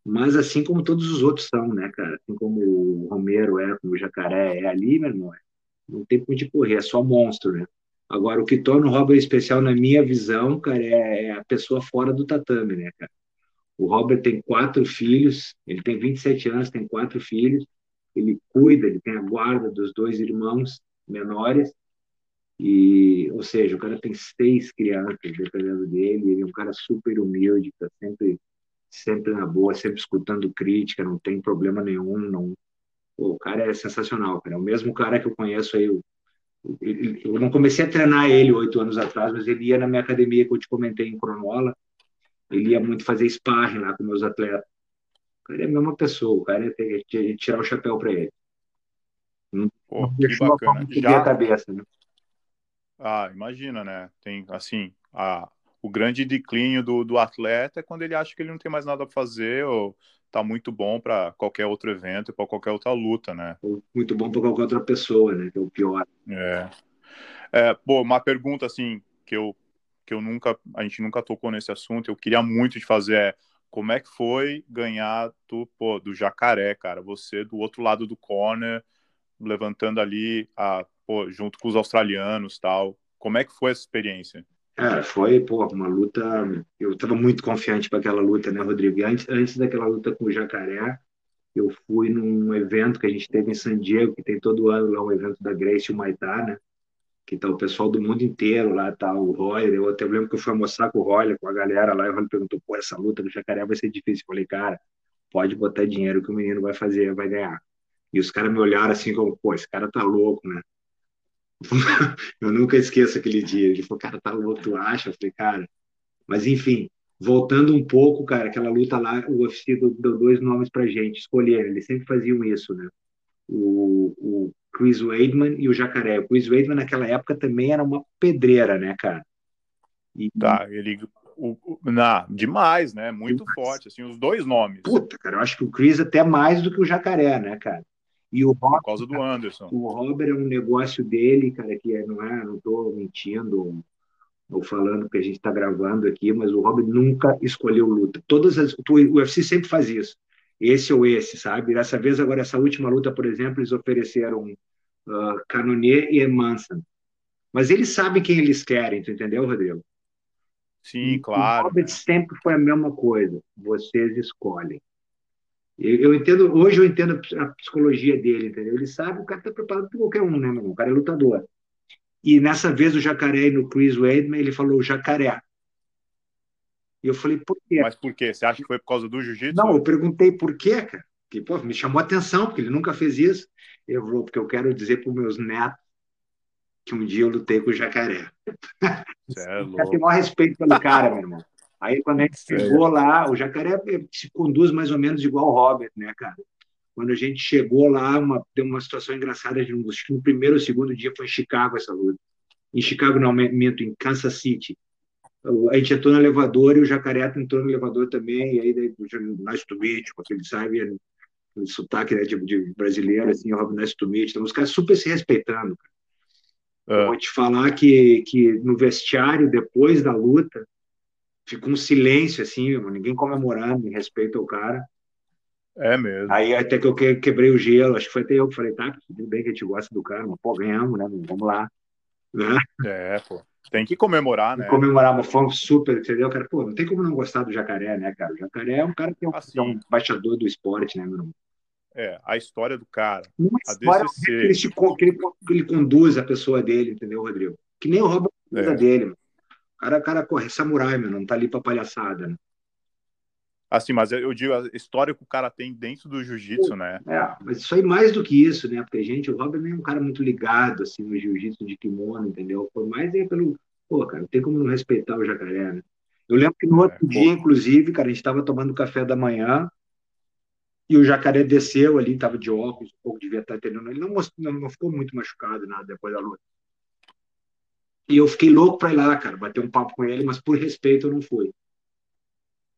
S2: mas assim como todos os outros são, né, cara? Assim como o Romero é, como o Jacaré é ali, meu irmão, não tem por onde correr, é só monstro, né? Agora, o que torna o Robert especial, na minha visão, cara, é, é a pessoa fora do tatame, né, cara? O Robert tem quatro filhos, ele tem 27 anos, tem quatro filhos, ele cuida, ele tem a guarda dos dois irmãos menores, e, ou seja, o cara tem seis crianças dependendo dele, ele é um cara super humilde, tá sempre, sempre na boa, sempre escutando crítica, não tem problema nenhum, não. Pô, o cara é sensacional, cara. É o mesmo cara que eu conheço aí. Eu, eu não comecei a treinar ele oito anos atrás, mas ele ia na minha academia que eu te comentei em Cronola. Ele ia muito fazer sparring lá com meus atletas. O cara é a mesma pessoa, o cara é, é tirar o chapéu para ele.
S1: Pô, deixou bacana.
S2: Já... a cabeça, né?
S1: Ah, imagina, né? Tem, assim, a, o grande declínio do, do atleta é quando ele acha que ele não tem mais nada a fazer ou tá muito bom para qualquer outro evento para qualquer outra luta, né?
S2: Muito bom para qualquer outra pessoa, né? Que é o pior.
S1: É. é. Pô, uma pergunta assim que eu que eu nunca a gente nunca tocou nesse assunto, eu queria muito te fazer é como é que foi ganhar do, pô, do jacaré, cara? Você do outro lado do corner, levantando ali a pô, junto com os australianos tal. Como é que foi essa experiência?
S2: Cara, foi, pô, uma luta. Eu estava muito confiante para aquela luta, né, Rodrigo? Antes, antes daquela luta com o Jacaré, eu fui num evento que a gente teve em San Diego, que tem todo ano lá um evento da Grace e o Maitá, né? Que tá o pessoal do mundo inteiro lá, tá o Roy. Eu até lembro que eu fui almoçar com o Roy, com a galera lá, e o Roy perguntou: pô, essa luta do Jacaré vai ser difícil. Eu falei, cara, pode botar dinheiro que o menino vai fazer, vai ganhar. E os caras me olharam assim, como, pô, esse cara tá louco, né? eu nunca esqueço aquele dia. Ele falou, cara, tá louco, tu acha? Eu falei, cara. Mas enfim, voltando um pouco, cara, aquela luta lá, o UFC deu, dois nomes pra gente escolher. Eles sempre faziam isso, né? O, o Chris Weidman e o Jacaré. O Chris Weidman naquela época também era uma pedreira, né, cara?
S1: E, tá, ele o, o, na, demais, né? Muito demais. forte, assim, os dois nomes.
S2: Puta, cara, eu acho que o Chris até mais do que o Jacaré, né, cara?
S1: E o Robert, Por causa do Anderson.
S2: O Robert é um negócio dele, cara, que é, não é, não estou mentindo ou, falando que a gente está gravando aqui, mas o Robert nunca escolheu luta. Todas as, o UFC sempre faz isso. Esse ou esse, sabe? Dessa vez, agora, essa última luta, por exemplo, eles ofereceram uh, Canonier e Manson. Mas eles sabem quem eles querem, tu entendeu, Rodrigo?
S1: Sim, claro.
S2: O Robert sempre foi a mesma coisa. Vocês escolhem. Eu, entendo, hoje eu entendo a psicologia dele, entendeu? Ele sabe, o cara está preparado para qualquer um, né, meu irmão? O cara é lutador. E nessa vez o jacaré no Chris Weidman, ele falou jacaré. E eu falei, por quê?
S1: Mas por quê? Você acha que foi por causa do jiu-jitsu?
S2: Não, eu perguntei por quê, cara. Que, pô, me chamou a atenção, porque ele nunca fez isso. Eu falou, porque eu quero dizer para os meus netos que um dia eu lutei com o jacaré.
S1: Você é louco. Eu
S2: tenho maior respeito pelo cara, meu irmão. Aí quando a gente chegou lá, o jacaré se conduz mais ou menos igual o Robert, né, cara? Quando a gente chegou lá, uma, deu uma situação engraçada, de um, no primeiro ou segundo dia foi em Chicago essa luta. Em Chicago, não, minto, em Kansas City. A gente entrou no elevador e o jacaré entrou no elevador também, e aí, daí, nice to meet, com aquele, sabe, aquele sotaque né, de, de brasileiro, assim, o nice to meet. Então, os caras super se respeitando. Cara. Uh. Vou te falar que, que no vestiário, depois da luta, ficou um silêncio, assim, ninguém comemorando em respeito ao cara.
S1: É mesmo.
S2: Aí até que eu quebrei o gelo, acho que foi até eu que falei, tá, tudo bem que a gente gosta do cara, mas pô, ganhamos, né? Vamos lá. Né?
S1: É, pô. Tem que comemorar, né?
S2: Comemorar, mas foi um super, entendeu, cara? Pô, não tem como não gostar do jacaré, né, cara? O jacaré é um cara que é um, assim, é um embaixador do esporte, né, meu irmão?
S1: É, a história do cara.
S2: Uma a história DCC. que ele, que, ele, que ele conduz a pessoa dele, entendeu, Rodrigo? Que nem o Robert é. dele, mano cara, cara corre, samurai, meu, não tá ali pra palhaçada, né?
S1: Assim, mas eu digo a história que o cara tem dentro do jiu-jitsu, né?
S2: É, mas isso aí mais do que isso, né? Porque, gente, o nem é um cara muito ligado, assim, no jiu-jitsu de kimono, entendeu? Por mais é pelo... Pô, cara, não tem como não respeitar o jacaré, né? Eu lembro que no outro é, dia, pô. inclusive, cara, a gente tava tomando café da manhã e o jacaré desceu ali, tava de óculos, um pouco devia estar entendendo. Ele não, mostrou, não, não ficou muito machucado, nada, depois da luta. E eu fiquei louco para ir lá, cara, bater um papo com ele, mas por respeito eu não fui.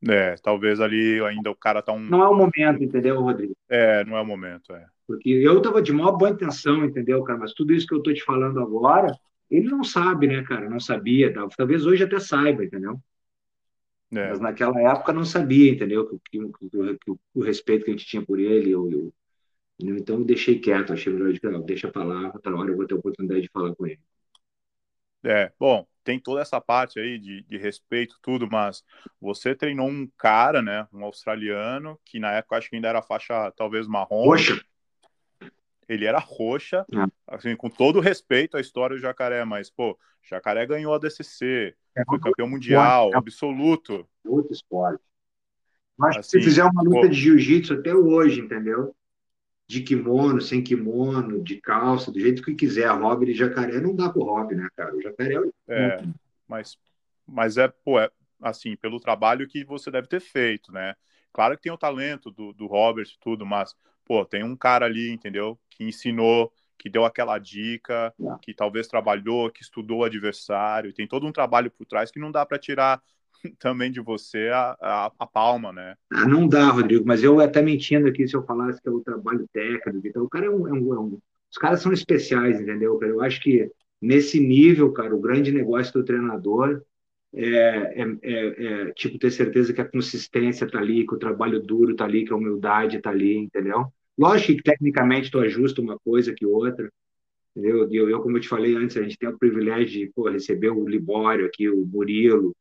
S1: É, talvez ali ainda o cara tá um.
S2: Não é o momento, entendeu, Rodrigo?
S1: É, não é o momento, é.
S2: Porque eu tava de maior boa intenção, entendeu, cara? Mas tudo isso que eu tô te falando agora, ele não sabe, né, cara? Não sabia, talvez hoje até saiba, entendeu? É. Mas naquela época não sabia, entendeu? Que, que, que, que o respeito que a gente tinha por ele, eu, eu, então eu deixei quieto, achei melhor de não, deixa pra lá, outra hora eu vou ter a oportunidade de falar com ele.
S1: É, bom, tem toda essa parte aí de, de respeito, tudo, mas você treinou um cara, né, um australiano, que na época acho que ainda era faixa talvez marrom.
S2: Roxa.
S1: Ele era roxa, é. assim, com todo respeito à história do Jacaré, mas, pô, Jacaré ganhou a DCC, é, foi campeão mundial, é, absoluto.
S2: Outro esporte. Mas assim, se fizer uma luta pô, de jiu-jitsu até hoje, entendeu? De kimono, sem kimono, de calça, do jeito que quiser. Hobby de jacaré não dá pro hobby, né, cara? O jacaré é o...
S1: É, mas, mas é, pô, é, assim, pelo trabalho que você deve ter feito, né? Claro que tem o talento do, do Robert e tudo, mas, pô, tem um cara ali, entendeu? Que ensinou, que deu aquela dica, é. que talvez trabalhou, que estudou o adversário, tem todo um trabalho por trás que não dá para tirar também de você a, a, a, palma, né?
S2: Ah, não dá, Rodrigo, mas eu até mentindo aqui se eu falasse que é o trabalho técnico. Então, o cara é um, é um, é um, Os caras são especiais, entendeu? Eu acho que nesse nível, cara, o grande negócio do treinador é, é, é, é tipo ter certeza que a consistência tá ali, que o trabalho duro tá ali, que a humildade tá ali, entendeu? Lógico que tecnicamente tu ajusta uma coisa que outra, entendeu? Eu, eu, como eu te falei antes, a gente tem o privilégio de pô, receber o Libório aqui, o Murilo,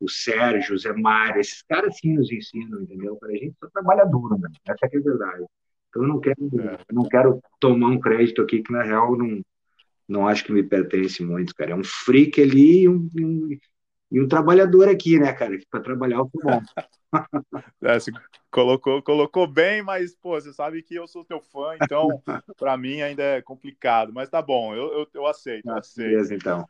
S2: o Sérgio, o Zé Mário, esses caras sim nos ensinam, entendeu? Para a gente só trabalha duro, né? Essa é a verdade. Então eu não quero, é. eu não quero tomar um crédito aqui que na real não, não acho que me pertence muito, cara. É um freak ali e um, um, e um trabalhador aqui, né, cara? Para trabalhar o bom.
S1: É, colocou, colocou bem, mas pô, você sabe que eu sou teu fã, então para mim ainda é complicado. Mas tá bom, eu, eu, eu aceito, eu aceito.
S2: Beleza, então.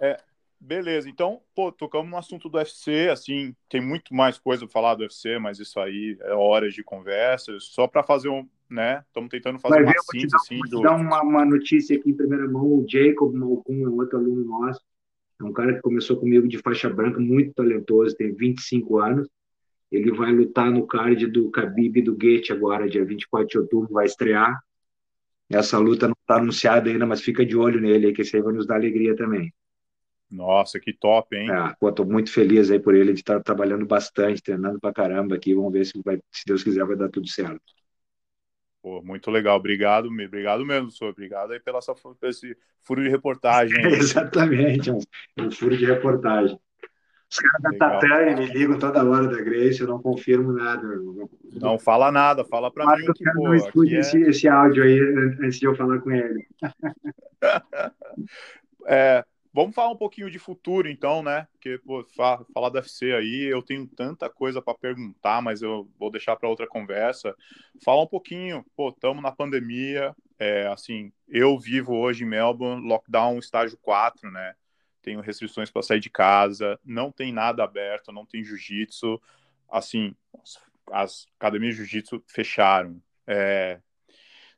S1: É, Beleza, então, pô, tocamos no assunto do UFC, assim, tem muito mais coisa para falar do UFC, mas isso aí é horas de conversa, só para fazer um, né, estamos tentando fazer Vai uma síntese, assim,
S2: do... dar uma, uma, notícia aqui em primeira mão, o Jacob Malcom é um outro aluno nosso, é um cara que começou comigo de faixa branca, muito talentoso, tem 25 anos, ele vai lutar no card do Khabib do Gate agora, dia 24 de outubro, vai estrear, essa luta não está anunciada ainda, mas fica de olho nele que esse aí vai nos dar alegria também.
S1: Nossa, que top, hein?
S2: É, pô, tô muito feliz aí por ele de estar trabalhando bastante, treinando pra caramba aqui. Vamos ver se, vai, se Deus quiser vai dar tudo certo.
S1: Pô, muito legal. Obrigado, obrigado mesmo, senhor. Obrigado aí pela sua, esse furo de reportagem.
S2: Exatamente, um, um, furo de reportagem. Os caras da Tatane me ligam toda hora da Grace, eu não confirmo nada.
S1: Não fala nada, fala para mim.
S2: Que, pô, não escute é... esse, esse áudio aí antes de eu falar com ele.
S1: é, Vamos falar um pouquinho de futuro, então, né? Porque pô, falar do UFC aí, eu tenho tanta coisa para perguntar, mas eu vou deixar para outra conversa. Falar um pouquinho, pô, estamos na pandemia, é, assim, eu vivo hoje em Melbourne, lockdown estágio 4, né? Tenho restrições para sair de casa, não tem nada aberto, não tem jiu-jitsu, assim, as academias de jiu-jitsu fecharam. É,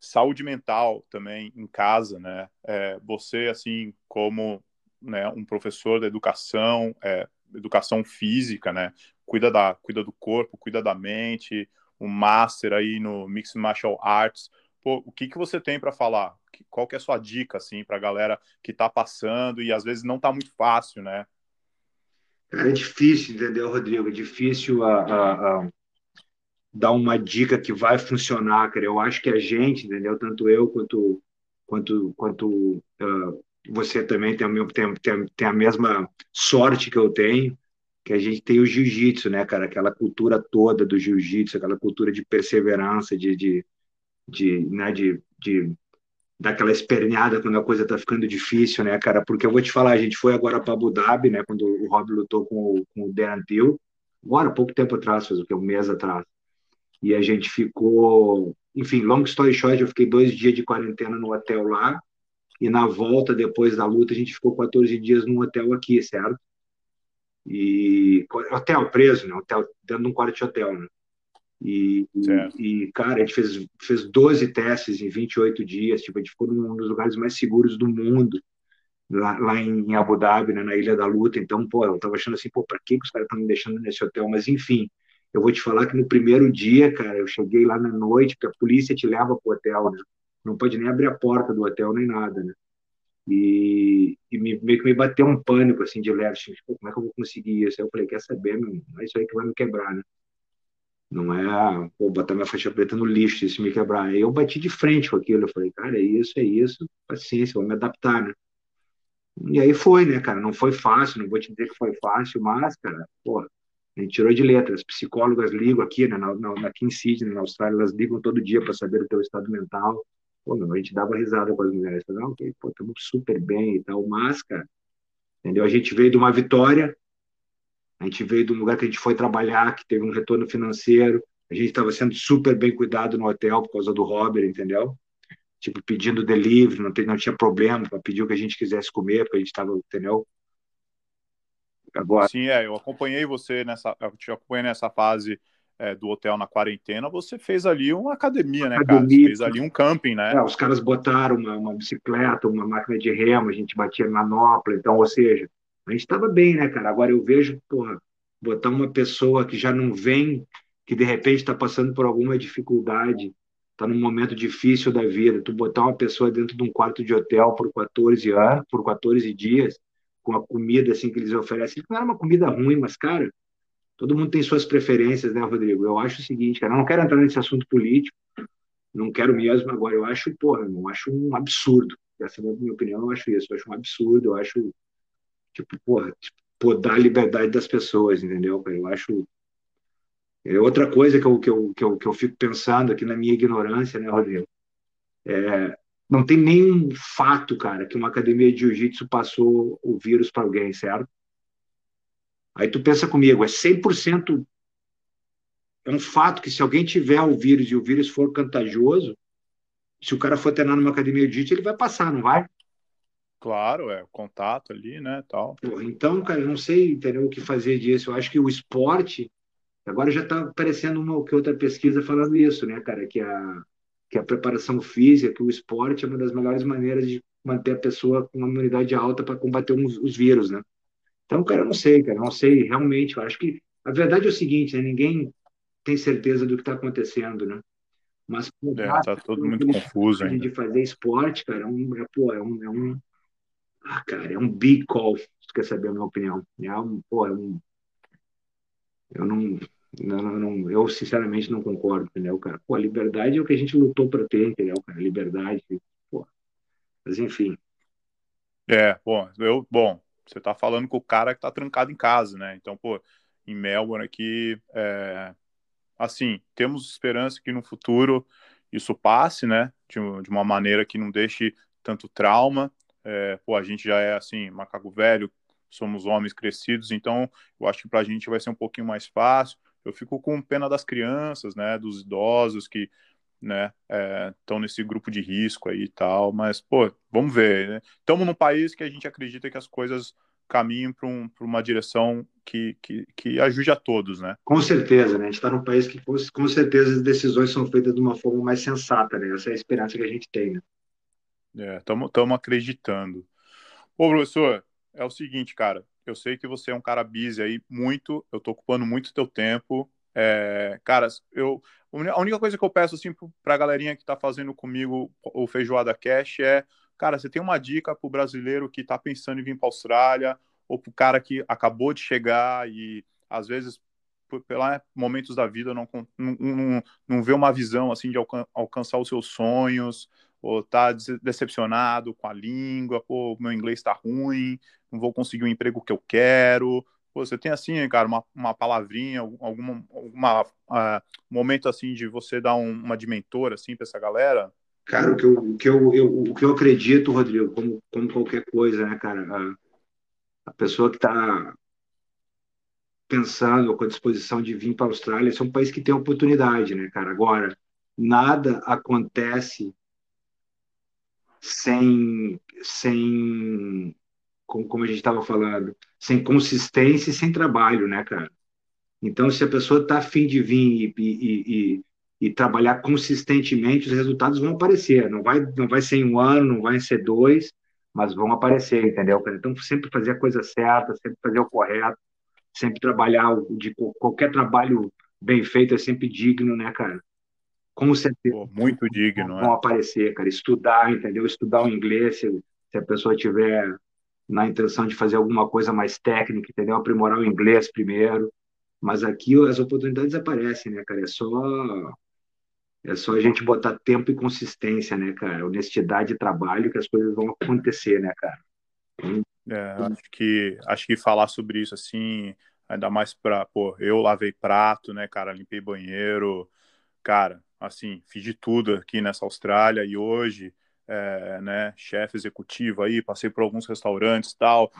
S1: saúde mental também em casa, né? É, você, assim, como né, um professor da educação, é, educação física, né, cuida, da, cuida do corpo, cuida da mente, um master aí no Mixed Martial Arts. Pô, o que, que você tem para falar? Qual que é a sua dica, assim, para a galera que está passando e às vezes não está muito fácil, né?
S2: É difícil, entendeu, Rodrigo? É difícil a, a, a, dar uma dica que vai funcionar, cara. Eu acho que a gente, entendeu? Tanto eu quanto quanto quanto uh, você também tem a, tem, tem, tem a mesma sorte que eu tenho, que a gente tem o jiu-jitsu, né, cara? Aquela cultura toda do jiu-jitsu, aquela cultura de perseverança, de, de, de, né, de, de daquela esperneada quando a coisa tá ficando difícil, né, cara? Porque eu vou te falar, a gente foi agora para Abu Dhabi, né, quando o Rob lutou com o, com o Dan agora, pouco tempo atrás, faz o que, um mês atrás. E a gente ficou, enfim, long story short, eu fiquei dois dias de quarentena no hotel lá, e na volta, depois da luta, a gente ficou 14 dias num hotel aqui, certo? E hotel preso, né? Hotel, dentro de um quarto de hotel, né? E, e, cara, a gente fez, fez 12 testes em 28 dias. Tipo, a gente ficou num dos lugares mais seguros do mundo, lá, lá em, Abu Dhabi, né, na Ilha da Luta. Então, pô, eu tava achando assim, pô, pra que, que os caras estão me deixando nesse hotel? Mas, enfim, eu vou te falar que no primeiro dia, cara, eu cheguei lá na noite, porque a polícia te leva pro hotel, né? Não pode nem abrir a porta do hotel nem nada, né? E, e me, meio que me bateu um pânico, assim, de leve, assim, tipo, como é que eu vou conseguir isso? Aí eu falei, quer saber, meu, não é isso aí que vai me quebrar, né? Não é, pô, botar minha faixa preta no lixo se me quebrar. Aí eu bati de frente com aquilo, eu falei, cara, é isso, é isso, paciência, vou me adaptar, né? E aí foi, né, cara? Não foi fácil, não vou te dizer que foi fácil, mas, cara, pô, a gente tirou de letra. As psicólogas ligam aqui, né, na, na, aqui em Sydney, na Austrália, elas ligam todo dia para saber o teu estado mental. Pô, a gente dava risada com as mulheres. Não, okay, pô, estamos super bem e tal, mas, cara, entendeu? A gente veio de uma vitória, a gente veio de um lugar que a gente foi trabalhar, que teve um retorno financeiro, a gente estava sendo super bem cuidado no hotel por causa do Robert, entendeu? Tipo, pedindo delivery, não, tem, não tinha problema para pedir o que a gente quisesse comer, porque a gente estava, entendeu?
S1: Agora... Sim, é, eu acompanhei você nessa, eu te acompanhei nessa fase é, do hotel na quarentena, você fez ali uma academia, né, academia, cara? Você fez ali um camping, né?
S2: É, os caras botaram uma, uma, bicicleta, uma máquina de remo, a gente batia manopla, então, ou seja, a gente estava bem, né, cara? Agora eu vejo, porra, botar uma pessoa que já não vem, que de repente está passando por alguma dificuldade, está num momento difícil da vida, tu botar uma pessoa dentro de um quarto de hotel por 14 anos, por 14 dias, com a comida assim que eles oferecem. Não era uma comida ruim, mas, cara, todo mundo tem suas preferências, né, Rodrigo? Eu acho o seguinte, cara, eu não quero entrar nesse assunto político, não quero mesmo agora, eu acho, porra, eu acho um absurdo. Essa é a minha opinião, eu acho isso, eu acho um absurdo, eu acho, tipo, porra, tipo, podar a liberdade das pessoas, entendeu? Eu acho. É outra coisa que eu, que, eu, que, eu, que eu fico pensando aqui na minha ignorância, né, Rodrigo? É, não tem nenhum fato, cara, que uma academia de jiu-jitsu passou o vírus para alguém, certo? Aí tu pensa comigo, é 100% é um fato que se alguém tiver o vírus e o vírus for contagioso, se o cara for treinar numa academia de jiu-jitsu, ele vai passar, não vai?
S1: Claro, é o contato ali, né, tal.
S2: Pô, então, cara, eu não sei entendeu, o que fazer disso. Eu acho que o esporte agora já está aparecendo uma ou outra pesquisa falando isso, né, cara, que a que a preparação física, que o esporte é uma das melhores maneiras de manter a pessoa com uma imunidade alta para combater os, os, vírus, né? Então, cara, eu não sei, cara, não sei realmente. Eu acho que a verdade é o seguinte, né? Ninguém tem certeza do que está acontecendo, né?
S1: Mas é, tá todo muito confuso ainda.
S2: De fazer esporte, cara, é um, é, pô, é um, é um, ah, cara, é um big call. Se quer saber a minha opinião? É um, pô, é um, eu não, não, não, eu, sinceramente, não concordo, entendeu, cara? Pô, a liberdade é o que a gente lutou para ter, entendeu, cara? Liberdade, pô. Mas, enfim.
S1: É, bom, eu, bom, você tá falando com o cara que tá trancado em casa, né? Então, pô, em Melbourne aqui, é, assim, temos esperança que no futuro isso passe, né? De, de uma maneira que não deixe tanto trauma. É, pô, a gente já é, assim, macaco velho, somos homens crescidos, então eu acho que para a gente vai ser um pouquinho mais fácil eu fico com pena das crianças, né, dos idosos que, né, estão é, nesse grupo de risco aí e tal, mas, pô, vamos ver, né? Estamos num país que a gente acredita que as coisas caminham para um, uma direção que, que, que ajude a todos, né?
S2: Com certeza, né? A gente está num país que, com certeza, as decisões são feitas de uma forma mais sensata, né? Essa é a esperança que a gente tem, né?
S1: É, estamos acreditando. Ô, professor, é o seguinte, cara, eu sei que você é um cara busy aí, muito, eu tô ocupando muito teu tempo. É, cara, eu, a única coisa que eu peço, assim, pra galerinha que tá fazendo comigo o Feijoada Cash é, cara, você tem uma dica pro brasileiro que tá pensando em vir pra Austrália, ou pro cara que acabou de chegar e, às vezes, pelos momentos da vida, não, não, não, não vê uma visão, assim, de alcan alcançar os seus sonhos, ou tá decepcionado com a língua, pô, meu inglês tá ruim, não vou conseguir o emprego que eu quero. Pô, você tem assim, cara, uma, uma palavrinha, alguma, alguma uh, momento assim de você dar um, uma de mentor assim para essa galera?
S2: Cara, o que eu, o que eu, eu, o que eu acredito, Rodrigo, como, como qualquer coisa, né, cara, a, a pessoa que está pensando com a disposição de vir para a Austrália, esse é um país que tem oportunidade, né, cara? Agora, nada acontece sem, sem como a gente estava falando, sem consistência e sem trabalho, né, cara? Então, se a pessoa está afim de vir e, e, e, e, trabalhar consistentemente, os resultados vão aparecer. Não vai, não vai ser em um ano, não vai ser dois, mas vão aparecer, entendeu? Então, sempre fazer a coisa certa, sempre fazer o correto, sempre trabalhar de qualquer trabalho bem feito é sempre digno, né, cara?
S1: Com certeza. Pô, muito digno,
S2: vão, é? aparecer, cara. Estudar, entendeu? Estudar o inglês, se a pessoa tiver na intenção de fazer alguma coisa mais técnica, entendeu? Aprimorar o inglês primeiro. Mas aqui as oportunidades aparecem, né, cara? É só é só a gente botar tempo e consistência, né, cara? Honestidade e trabalho que as coisas vão acontecer, né, cara?
S1: É, acho que acho que falar sobre isso assim, ainda mais para, pô, eu lavei prato, né, cara, limpei banheiro, cara, assim, fiz de tudo aqui nessa Austrália e hoje, é, né, chefe executivo aí, passei por alguns restaurantes tal,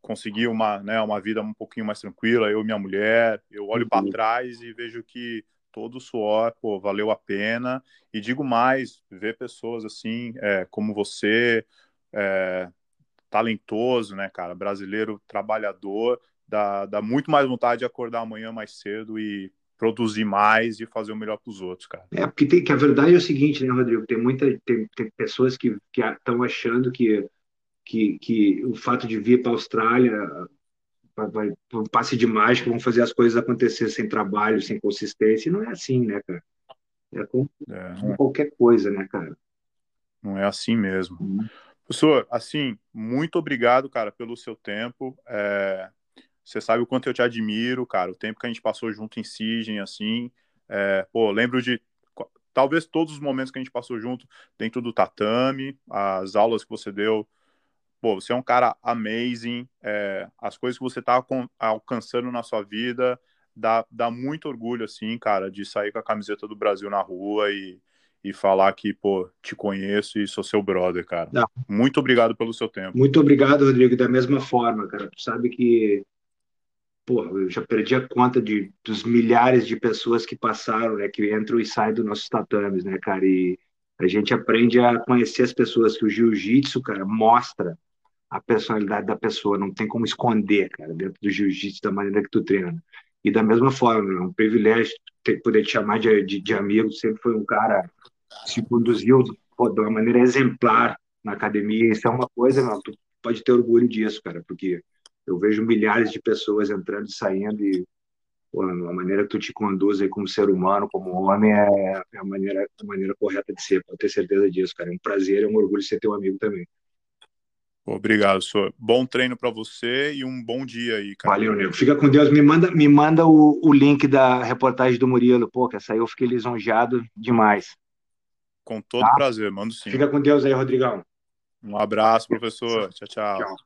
S1: consegui uma, né, uma vida um pouquinho mais tranquila, eu e minha mulher, eu olho para uhum. trás e vejo que todo o suor, pô, valeu a pena, e digo mais, ver pessoas assim, é, como você, é, talentoso, né, cara, brasileiro, trabalhador, dá, dá muito mais vontade de acordar amanhã mais cedo e produzir mais e fazer o melhor para os outros, cara.
S2: É, porque tem, que a verdade é o seguinte, né, Rodrigo? Tem muita tem, tem pessoas que estão achando que, que, que o fato de vir para a Austrália vai, um passe de mágica, vão fazer as coisas acontecer sem trabalho, sem consistência. E não é assim, né, cara? É como, é, como qualquer coisa, né, cara?
S1: Não é assim mesmo. Uhum. Professor, assim, muito obrigado, cara, pelo seu tempo. É, você sabe o quanto eu te admiro, cara, o tempo que a gente passou junto em Sigen, assim. É, pô, lembro de talvez todos os momentos que a gente passou junto dentro do tatame, as aulas que você deu. Pô, você é um cara amazing. É, as coisas que você tá alcançando na sua vida dá, dá muito orgulho, assim, cara, de sair com a camiseta do Brasil na rua e, e falar que, pô, te conheço e sou seu brother, cara. Não. Muito obrigado pelo seu tempo.
S2: Muito obrigado, Rodrigo, da mesma forma, cara. Tu sabe que porra, eu já perdi a conta de, dos milhares de pessoas que passaram, né, que entram e saem dos nossos tatames, né, cara, e a gente aprende a conhecer as pessoas, que o jiu-jitsu, cara, mostra a personalidade da pessoa, não tem como esconder, cara, dentro do jiu-jitsu, da maneira que tu treina. E da mesma forma, é um privilégio ter, poder te chamar de, de, de amigo, sempre foi um cara que se conduziu pô, de uma maneira exemplar na academia, isso é uma coisa, não, tu pode ter orgulho disso, cara, porque eu vejo milhares de pessoas entrando e saindo e pô, a maneira que tu te conduz aí como ser humano, como homem, é, é a, maneira, a maneira correta de ser. Pode ter certeza disso, cara. É um prazer, é um orgulho ser teu amigo também.
S1: Obrigado, senhor. Bom treino para você e um bom dia aí,
S2: cara. Valeu, nego. Fica com Deus. Me manda, me manda o, o link da reportagem do Murilo. Pô, que essa aí eu fiquei lisonjeado demais.
S1: Com todo tá? prazer, mando sim.
S2: Fica com Deus aí, Rodrigão.
S1: Um abraço, professor. Tchau, tchau. tchau.